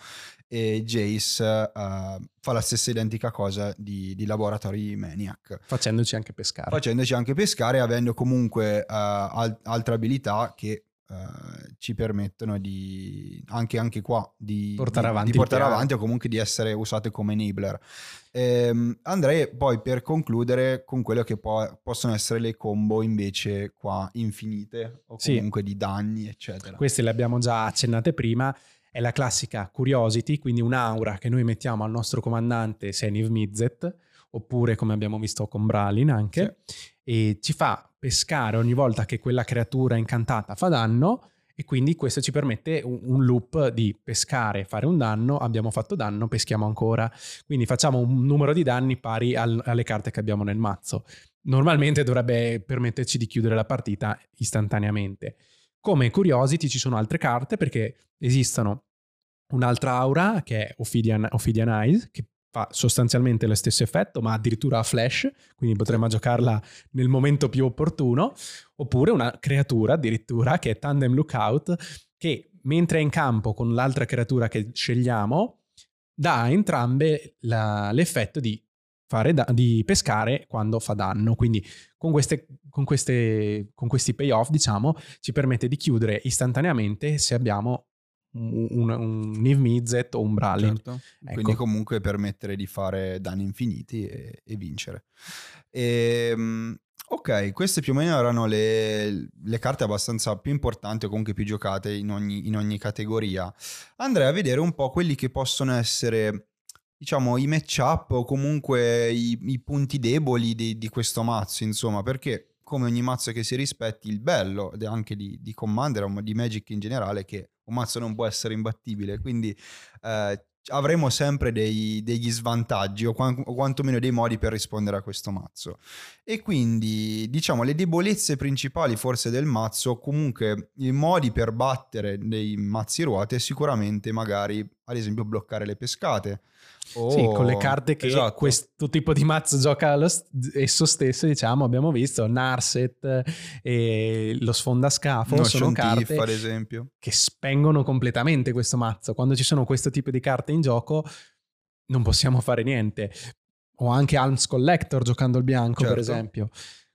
e Jace uh, fa la stessa identica cosa di, di, Laboratory Maniac. Facendoci anche pescare. Facendoci anche pescare, avendo comunque uh, al- altre abilità che Uh, ci permettono di anche, anche qua di portare, avanti, di portare avanti, o comunque di essere usate come enabler. Ehm, andrei poi per concludere con quello che po- possono essere le combo invece qua infinite o comunque sì. di danni, eccetera. Queste le abbiamo già accennate prima. È la classica curiosity, quindi un'aura che noi mettiamo al nostro comandante se è Niv Mizzet, oppure come abbiamo visto con Bralin anche, sì. e ci fa pescare ogni volta che quella creatura incantata fa danno e quindi questo ci permette un, loop di pescare, fare un danno, abbiamo fatto danno, peschiamo ancora. Quindi facciamo un numero di danni pari al, alle carte che abbiamo nel mazzo. Normalmente dovrebbe permetterci di chiudere la partita istantaneamente. Come curiosity ci sono altre carte perché esistono un'altra aura che è Ophidian, Ophidian Eyes, che fa sostanzialmente lo stesso effetto, ma addirittura a flash, quindi potremmo giocarla nel momento più opportuno, oppure una creatura addirittura che è Tandem Lookout, che mentre è in campo con l'altra creatura che scegliamo, dà a entrambe la, l'effetto di, da, di, pescare quando fa danno. Quindi con, queste, con, queste, con questi payoff, diciamo, ci permette di chiudere istantaneamente se abbiamo un, un Niv Mizzet o un Bralin. Certo. Ecco. Quindi comunque permettere di fare danni infiniti e, e vincere. E, ehm, ok, queste più o meno erano le, le, carte abbastanza più importanti o comunque più giocate in ogni, in ogni categoria. Andrei a vedere un po' quelli che possono essere diciamo i matchup o comunque i, i punti deboli di, di questo mazzo, insomma, perché come ogni mazzo che si rispetti, il bello anche di, di Commander o di Magic in generale che un mazzo non può essere imbattibile, quindi eh, avremo sempre dei, degli svantaggi o, quant- o, quantomeno dei modi per rispondere a questo mazzo. E quindi diciamo le debolezze principali forse del mazzo, comunque i modi per battere dei mazzi ruote, sicuramente magari ad esempio bloccare le pescate Oh, sì, con le carte che esatto. questo tipo di mazzo gioca st- esso stesso, diciamo, abbiamo visto Narset e lo sfondascafo no, sono carte Tiff, ad esempio. che spengono completamente questo mazzo. Quando ci sono questo tipo di carte in gioco non possiamo fare niente. O anche Alms Collector giocando il bianco, certo. per esempio.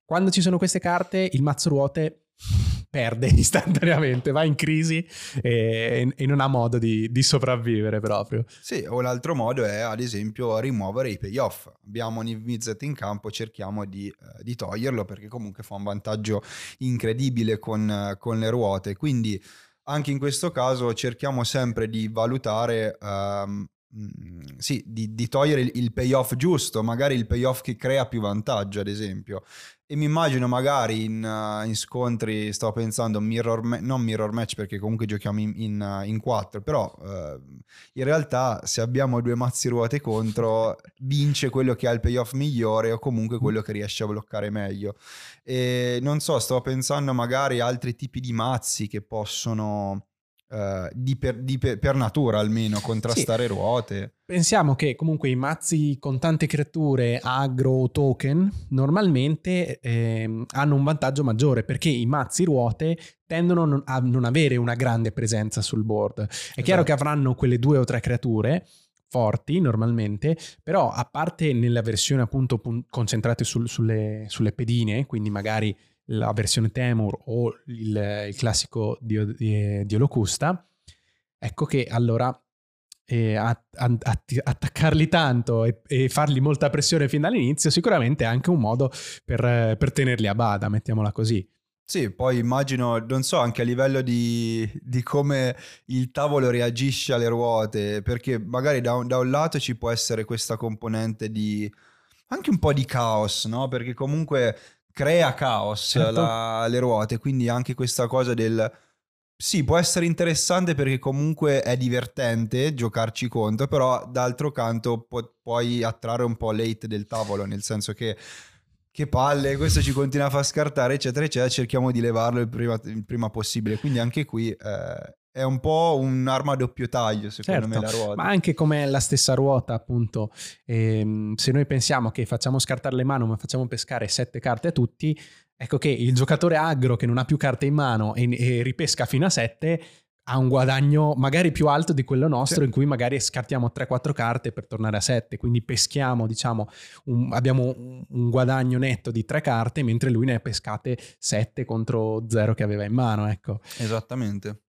Quando ci sono queste carte, il mazzo ruote perde istantaneamente, va in crisi e, e non ha modo di, di, sopravvivere proprio. Sì, o l'altro modo è ad esempio rimuovere i payoff. Abbiamo Niv Mizzet in campo, cerchiamo di, eh, di, toglierlo perché comunque fa un vantaggio incredibile con, con, le ruote. Quindi anche in questo caso cerchiamo sempre di valutare... Um, sì, di, di, togliere il, il payoff giusto, magari il payoff che crea più vantaggio, ad esempio. E mi immagino magari in, uh, in scontri, stavo pensando, mirror ma- non mirror match perché comunque giochiamo in, in, uh, in quattro, però uh, in realtà se abbiamo due mazzi ruote contro, vince quello che ha il payoff migliore o comunque quello che riesce a bloccare meglio. E non so, stavo pensando magari a altri tipi di mazzi che possono Uh, di per, di per, per, natura almeno contrastare sì. ruote. Pensiamo che comunque i mazzi con tante creature agro token normalmente eh, hanno un vantaggio maggiore perché i mazzi ruote tendono a non avere una grande presenza sul board. È esatto. chiaro che avranno quelle due o tre creature forti normalmente, però a parte nella versione appunto pun- concentrate sul, sulle, sulle pedine, quindi magari la versione Temur o il, il classico Dio, Dio Locusta, ecco che allora eh, attaccarli tanto e, e, fargli molta pressione fin dall'inizio, sicuramente è anche un modo per, per tenerli a bada, mettiamola così. Sì, poi immagino, non so, anche a livello di, di come il tavolo reagisce alle ruote, perché magari da un, da un, lato ci può essere questa componente di anche un po' di caos, no? Perché comunque crea caos certo. la, le ruote, quindi anche questa cosa del sì, può essere interessante perché comunque è divertente giocarci contro, però d'altro canto pu- puoi attrarre un po' l'hate del tavolo, nel senso che che palle, questo ci continua a far scartare, eccetera, eccetera, cerchiamo di levarlo il prima, il prima possibile. Quindi anche qui eh, è un po' un'arma a doppio taglio, secondo certo, me, la ruota. Ma anche come la stessa ruota, appunto, ehm, se noi pensiamo che facciamo scartare le mani, ma facciamo pescare sette carte a tutti, Ecco che il giocatore agro che non ha più carte in mano e, e ripesca fino a 7 ha un guadagno magari più alto di quello nostro, sì. in cui magari scartiamo 3-4 carte per tornare a 7, quindi peschiamo, diciamo, un, abbiamo un guadagno netto di 3 carte, mentre lui ne ha pescate 7 contro 0 che aveva in mano, ecco. Esattamente.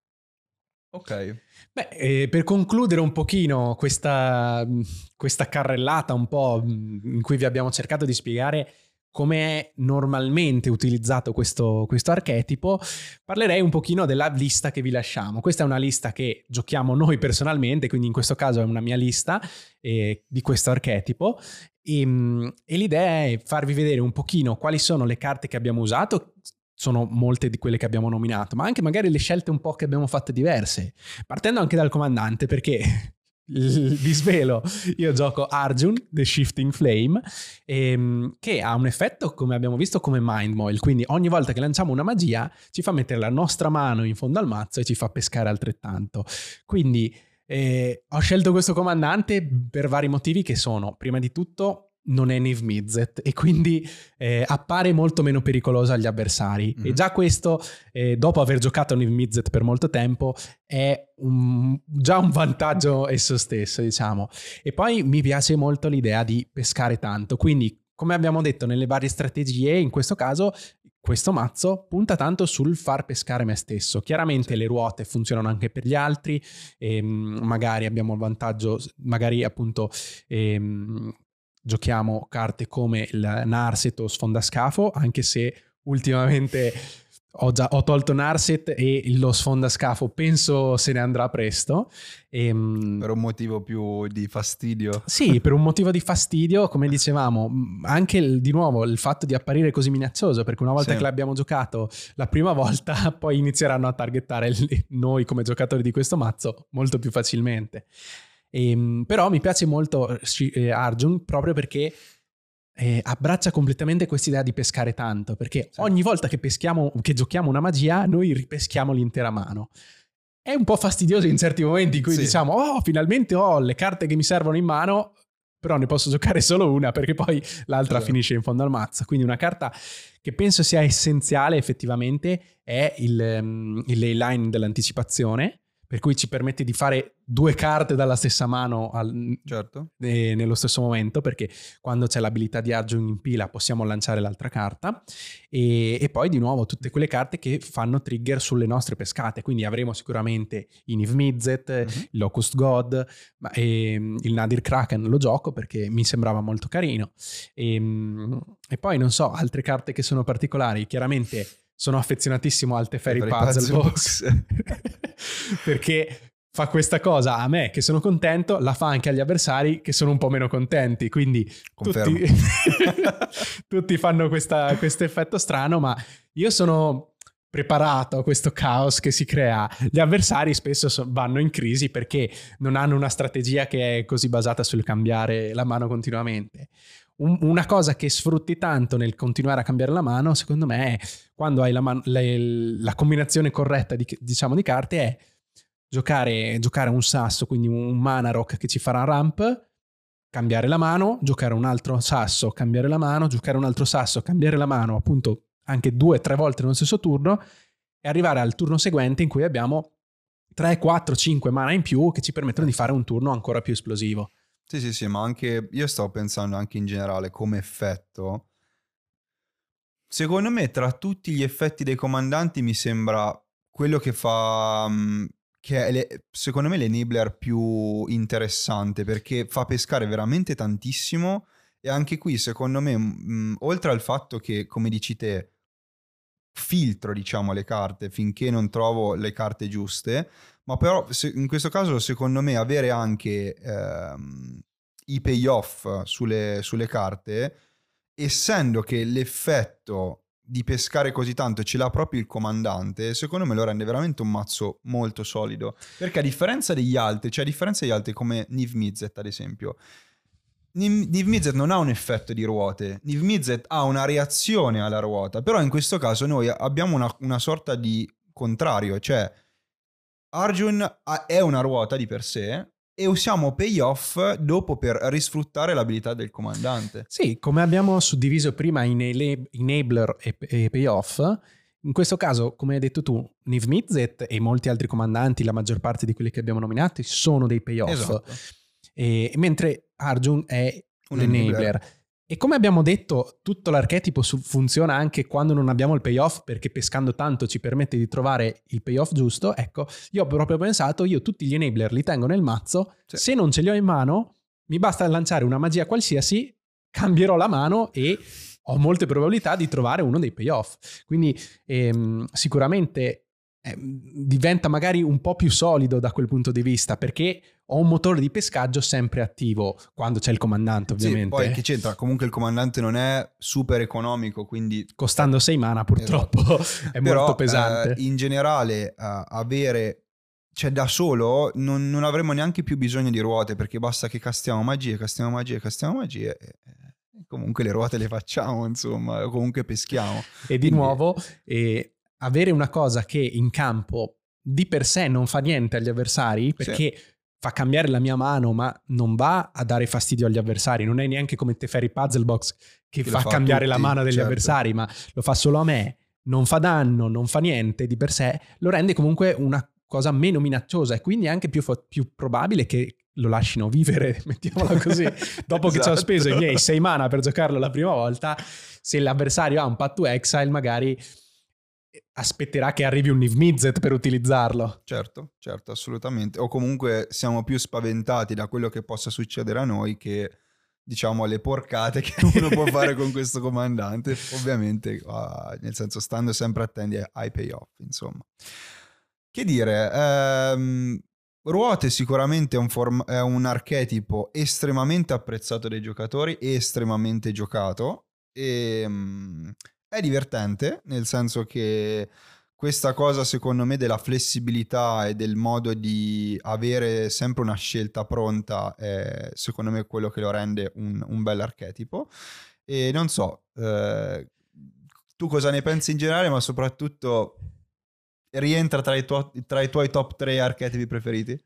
Ok. Beh, eh, per concludere un pochino questa, questa carrellata un po' in cui vi abbiamo cercato di spiegare come è normalmente utilizzato questo, questo, archetipo, parlerei un pochino della lista che vi lasciamo. Questa è una lista che giochiamo noi personalmente, quindi in questo caso è una mia lista eh, di questo archetipo e, ehm, e l'idea è farvi vedere un pochino quali sono le carte che abbiamo usato, sono molte di quelle che abbiamo nominato, ma anche magari le scelte un po' che abbiamo fatto diverse, partendo anche dal comandante, perché vi svelo, io gioco Arjun, The Shifting Flame, ehm, che ha un effetto, come abbiamo visto, come Mind Moil, quindi ogni volta che lanciamo una magia ci fa mettere la nostra mano in fondo al mazzo e ci fa pescare altrettanto. Quindi eh, ho scelto questo comandante per vari motivi che sono, prima di tutto, non è Niv Mizzet e quindi eh, appare molto meno pericoloso agli avversari. Mm-hmm. E già questo, eh, dopo aver giocato Niv Mizzet per molto tempo, è un, già un vantaggio esso stesso, diciamo. E poi mi piace molto l'idea di pescare tanto. Quindi, come abbiamo detto nelle varie strategie, in questo caso questo mazzo punta tanto sul far pescare me stesso. Chiaramente sì. le ruote funzionano anche per gli altri, ehm, magari abbiamo il vantaggio, magari appunto ehm, giochiamo carte come il Narset o Sfondascafo, anche se ultimamente ho, già, ho tolto Narset e lo Sfondascafo penso se ne andrà presto. E, ehm, per un motivo più di fastidio. Sì, per un motivo di fastidio, come dicevamo, anche il, di nuovo il fatto di apparire così minaccioso, perché una volta sì. che l'abbiamo giocato la prima volta, poi inizieranno a targettare noi come giocatori di questo mazzo molto più facilmente. E, ehm, però mi piace molto eh, Arjun proprio perché eh, abbraccia completamente questa idea di pescare tanto, perché sì. ogni volta che peschiamo, che giochiamo una magia, noi ripeschiamo l'intera mano. È un po' fastidioso in certi momenti in cui sì. diciamo, oh, finalmente ho le carte che mi servono in mano, però ne posso giocare solo una perché poi l'altra sì. finisce in fondo al mazzo. Quindi una carta che penso sia essenziale effettivamente è il, um, il ley line dell'anticipazione, per cui ci permette di fare due carte dalla stessa mano al, certo. eh, nello stesso momento, perché quando c'è l'abilità di Arjun in pila possiamo lanciare l'altra carta, e, e, poi di nuovo tutte quelle carte che fanno trigger sulle nostre pescate, quindi avremo sicuramente i Niv Mizzet, mm-hmm. il Locust God, ma, e, ehm, il Nadir Kraken lo gioco perché mi sembrava molto carino, e, ehm, e poi non so, altre carte che sono particolari, chiaramente sono affezionatissimo al Teferi Puzzle, Puzzle Box, perché fa questa cosa a me che sono contento, la fa anche agli avversari che sono un po' meno contenti, quindi tutti, tutti, fanno questo effetto strano, ma io sono preparato a questo caos che si crea. Gli avversari spesso so, vanno in crisi perché non hanno una strategia che è così basata sul cambiare la mano continuamente un, una cosa che sfrutti tanto nel continuare a cambiare la mano, secondo me, è quando hai la, man- le, la combinazione corretta di, diciamo, di carte è giocare, giocare un sasso, quindi un mana rock che ci farà ramp, cambiare la mano, giocare un altro sasso, cambiare la mano, giocare un altro sasso, cambiare la mano, appunto anche due o tre volte nello stesso turno, e arrivare al turno seguente in cui abbiamo 3, 4, 5 mana in più che ci permettono di fare un turno ancora più esplosivo. Sì, sì, sì, ma anche io stavo pensando anche in generale come effetto. Secondo me, tra tutti gli effetti dei comandanti, mi sembra quello che fa. Mm, che è le, secondo me l'enabler più interessante perché fa pescare veramente tantissimo e anche qui secondo me mh, oltre al fatto che come dici te filtro diciamo le carte finché non trovo le carte giuste ma però in questo caso secondo me avere anche ehm, i payoff sulle, sulle carte essendo che l'effetto di pescare così tanto ce l'ha proprio il comandante, secondo me lo rende veramente un mazzo molto solido. Perché a differenza degli altri, cioè a differenza degli altri come Niv Mizzet ad esempio, Niv Mizzet non ha un effetto di ruote, Niv Mizzet ha una reazione alla ruota, però in questo caso noi abbiamo una, una sorta di contrario, cioè Arjun è una ruota di per sé, e usiamo payoff dopo per risfruttare l'abilità del comandante. Sì, come abbiamo suddiviso prima in enabler e, payoff, in questo caso, come hai detto tu, Niv Mizzet e molti altri comandanti, la maggior parte di quelli che abbiamo nominati, sono dei payoff. Esatto. E, mentre Arjun è un enabler. enabler. E come abbiamo detto, tutto l'archetipo funziona anche quando non abbiamo il payoff, perché pescando tanto ci permette di trovare il payoff giusto. Ecco, io ho proprio pensato, io tutti gli enabler li tengo nel mazzo, sì. se non ce li ho in mano, mi basta lanciare una magia qualsiasi, cambierò la mano e ho molte probabilità di trovare uno dei payoff. Quindi ehm, sicuramente eh, diventa magari un po' più solido da quel punto di vista perché ho un motore di pescaggio sempre attivo quando c'è il comandante ovviamente. Sì, poi che c'entra? Comunque il comandante non è super economico quindi... Costando 6 mana purtroppo esatto. è Però, molto pesante. Eh, in generale uh, avere cioè da solo non, non, avremo neanche più bisogno di ruote perché basta che castiamo magie, castiamo magie, castiamo magie e comunque le ruote le facciamo insomma, comunque peschiamo. E di Quindi... nuovo eh, avere una cosa che in campo di per sé non fa niente agli avversari perché sì. fa cambiare la mia mano ma non va a dare fastidio agli avversari, non è neanche come Teferi Puzzle Box che, che fa, fa cambiare tutti, la mano degli certo. avversari ma lo fa solo a me, non fa danno, non fa niente di per sé, lo rende comunque una cosa meno minacciosa e quindi anche più, più probabile che lo lasciano vivere, mettiamola così. Dopo esatto. che ci ho speso i miei 6 mana per giocarlo la prima volta, se l'avversario ha un patto exile magari aspetterà che arrivi un Niv Mizzet per utilizzarlo. Certo, certo, assolutamente. O comunque siamo più spaventati da quello che possa succedere a noi che diciamo alle porcate che uno può fare con questo comandante. Ovviamente, uh, nel senso, stando sempre attenti ai payoff, insomma. Che dire, ehm, Ruote sicuramente è un, form- è un archetipo estremamente apprezzato dai giocatori estremamente giocato. E, ehm, è divertente, nel senso che questa cosa secondo me della flessibilità e del modo di avere sempre una scelta pronta è secondo me quello che lo rende un, un bel archetipo. E non so, eh, tu cosa ne pensi in generale, ma soprattutto rientra tra i, tuo, tra i tuoi top 3 archetipi preferiti?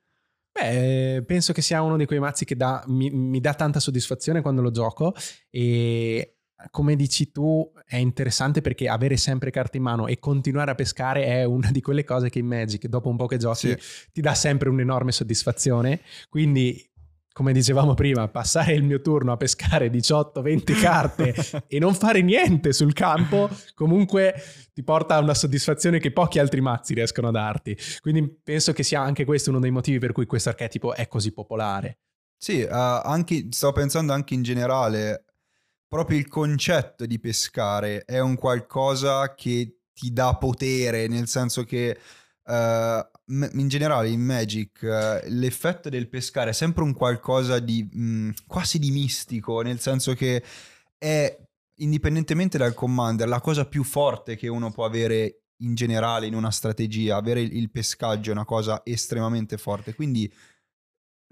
Beh, penso che sia uno di quei mazzi che dà, mi, mi, dà tanta soddisfazione quando lo gioco e come dici tu, è interessante perché avere sempre carte in mano e continuare a pescare è una di quelle cose che in Magic, dopo un po' che giochi, sì. ti dà sempre un'enorme soddisfazione. Quindi, come dicevamo prima, passare il mio turno a pescare 18-20 carte e non fare niente sul campo, comunque ti porta a una soddisfazione che pochi altri mazzi riescono a darti. Quindi penso che sia anche questo uno dei motivi per cui questo archetipo è così popolare. Sì, uh, anche, sto pensando anche in generale proprio il concetto di pescare è un qualcosa che ti dà potere, nel senso che uh, in generale in Magic uh, l'effetto del pescare è sempre un qualcosa di mh, mm, quasi di mistico, nel senso che è indipendentemente dal commander la cosa più forte che uno può avere in generale in una strategia, avere il, il pescaggio è una cosa estremamente forte, quindi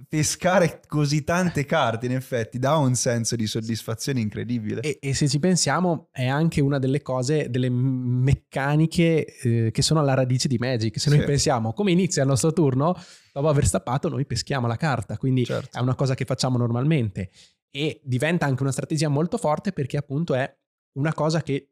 pescare così tante carte in effetti dà un senso di soddisfazione incredibile. E, e se ci pensiamo è anche una delle cose, delle meccaniche eh, che sono alla radice di Magic. Se sì. noi pensiamo come inizia il nostro turno, dopo aver stappato noi peschiamo la carta, quindi certo. è una cosa che facciamo normalmente e diventa anche una strategia molto forte perché appunto è una cosa che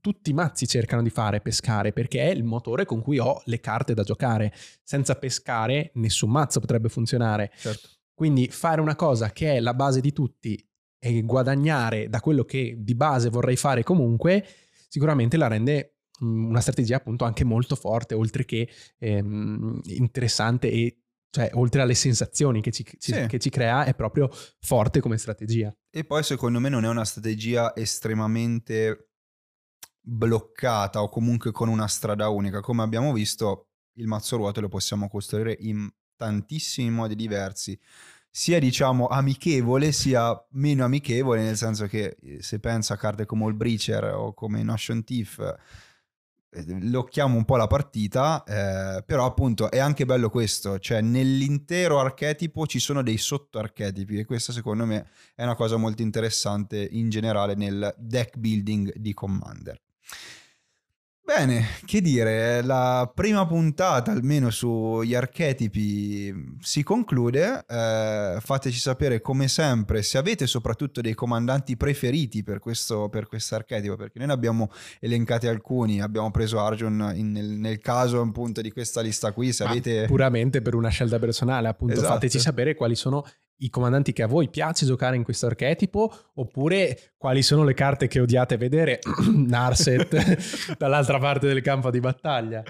tutti i mazzi cercano di fare pescare perché è il motore con cui ho le carte da giocare. Senza pescare nessun mazzo potrebbe funzionare. Certo. Quindi fare una cosa che è la base di tutti e guadagnare da quello che di base vorrei fare comunque, sicuramente la rende una strategia appunto anche molto forte, oltre che ehm, interessante e cioè oltre alle sensazioni che ci, ci, sì. che ci, crea, è proprio forte come strategia. E poi secondo me non è una strategia estremamente bloccata o comunque con una strada unica. Come abbiamo visto, il mazzo ruote lo possiamo costruire in tantissimi modi diversi sia diciamo amichevole sia meno amichevole nel senso che eh, se penso a carte come il Breacher o come Notion Thief eh, locchiamo un po' la partita eh, però appunto è anche bello questo cioè nell'intero archetipo ci sono dei sottoarchetipi e questa secondo me è una cosa molto interessante in generale nel deck building di Commander Bene, che dire, la prima puntata almeno sugli archetipi si conclude, eh, fateci sapere come sempre se avete soprattutto dei comandanti preferiti per questo, per questo archetipo, perché noi ne abbiamo elencati alcuni, abbiamo preso Arjun in, nel, nel, caso appunto di questa lista qui, se avete... Puramente per una scelta personale, appunto esatto. fateci sapere quali sono i comandanti che a voi piace giocare in questo archetipo oppure quali sono le carte che odiate vedere Narset dall'altra parte del campo di battaglia.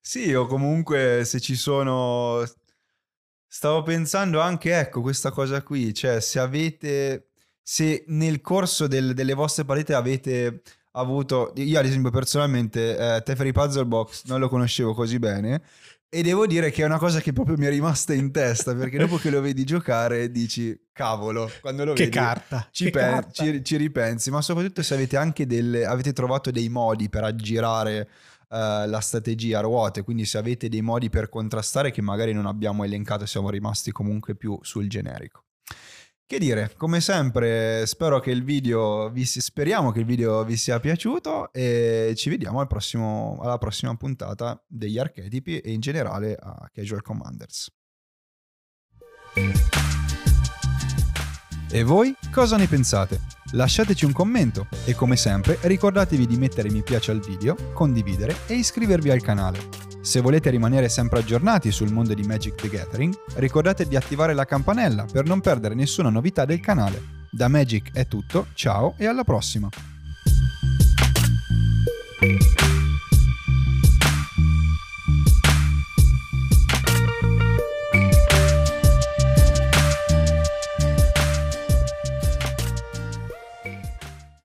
Sì, o comunque se ci sono... Stavo pensando anche, ecco, questa cosa qui, cioè se avete... Se nel corso del, delle vostre partite avete avuto... Io ad esempio personalmente eh, Teferi Puzzle Box non lo conoscevo così bene e devo dire che è una cosa che proprio mi è rimasta in testa, perché dopo che lo vedi giocare dici, cavolo, quando lo che vedi... Carta. Ci, che pe- carta. Ci, ci, ripensi, ma soprattutto se avete anche delle... avete trovato dei modi per aggirare uh, la strategia a ruote, quindi se avete dei modi per contrastare che magari non abbiamo elencato, siamo rimasti comunque più sul generico. Che dire, come sempre spero che il video vi si, speriamo che il video vi sia piaciuto e ci vediamo al prossimo, alla prossima puntata degli archetipi e in generale a Casual Commanders. E voi cosa ne pensate? Lasciateci un commento e come sempre ricordatevi di mettere mi piace al video, condividere e iscrivervi al canale. Se volete rimanere sempre aggiornati sul mondo di Magic the Gathering, ricordate di attivare la campanella per non perdere nessuna novità del canale. Da Magic è tutto, ciao e alla prossima!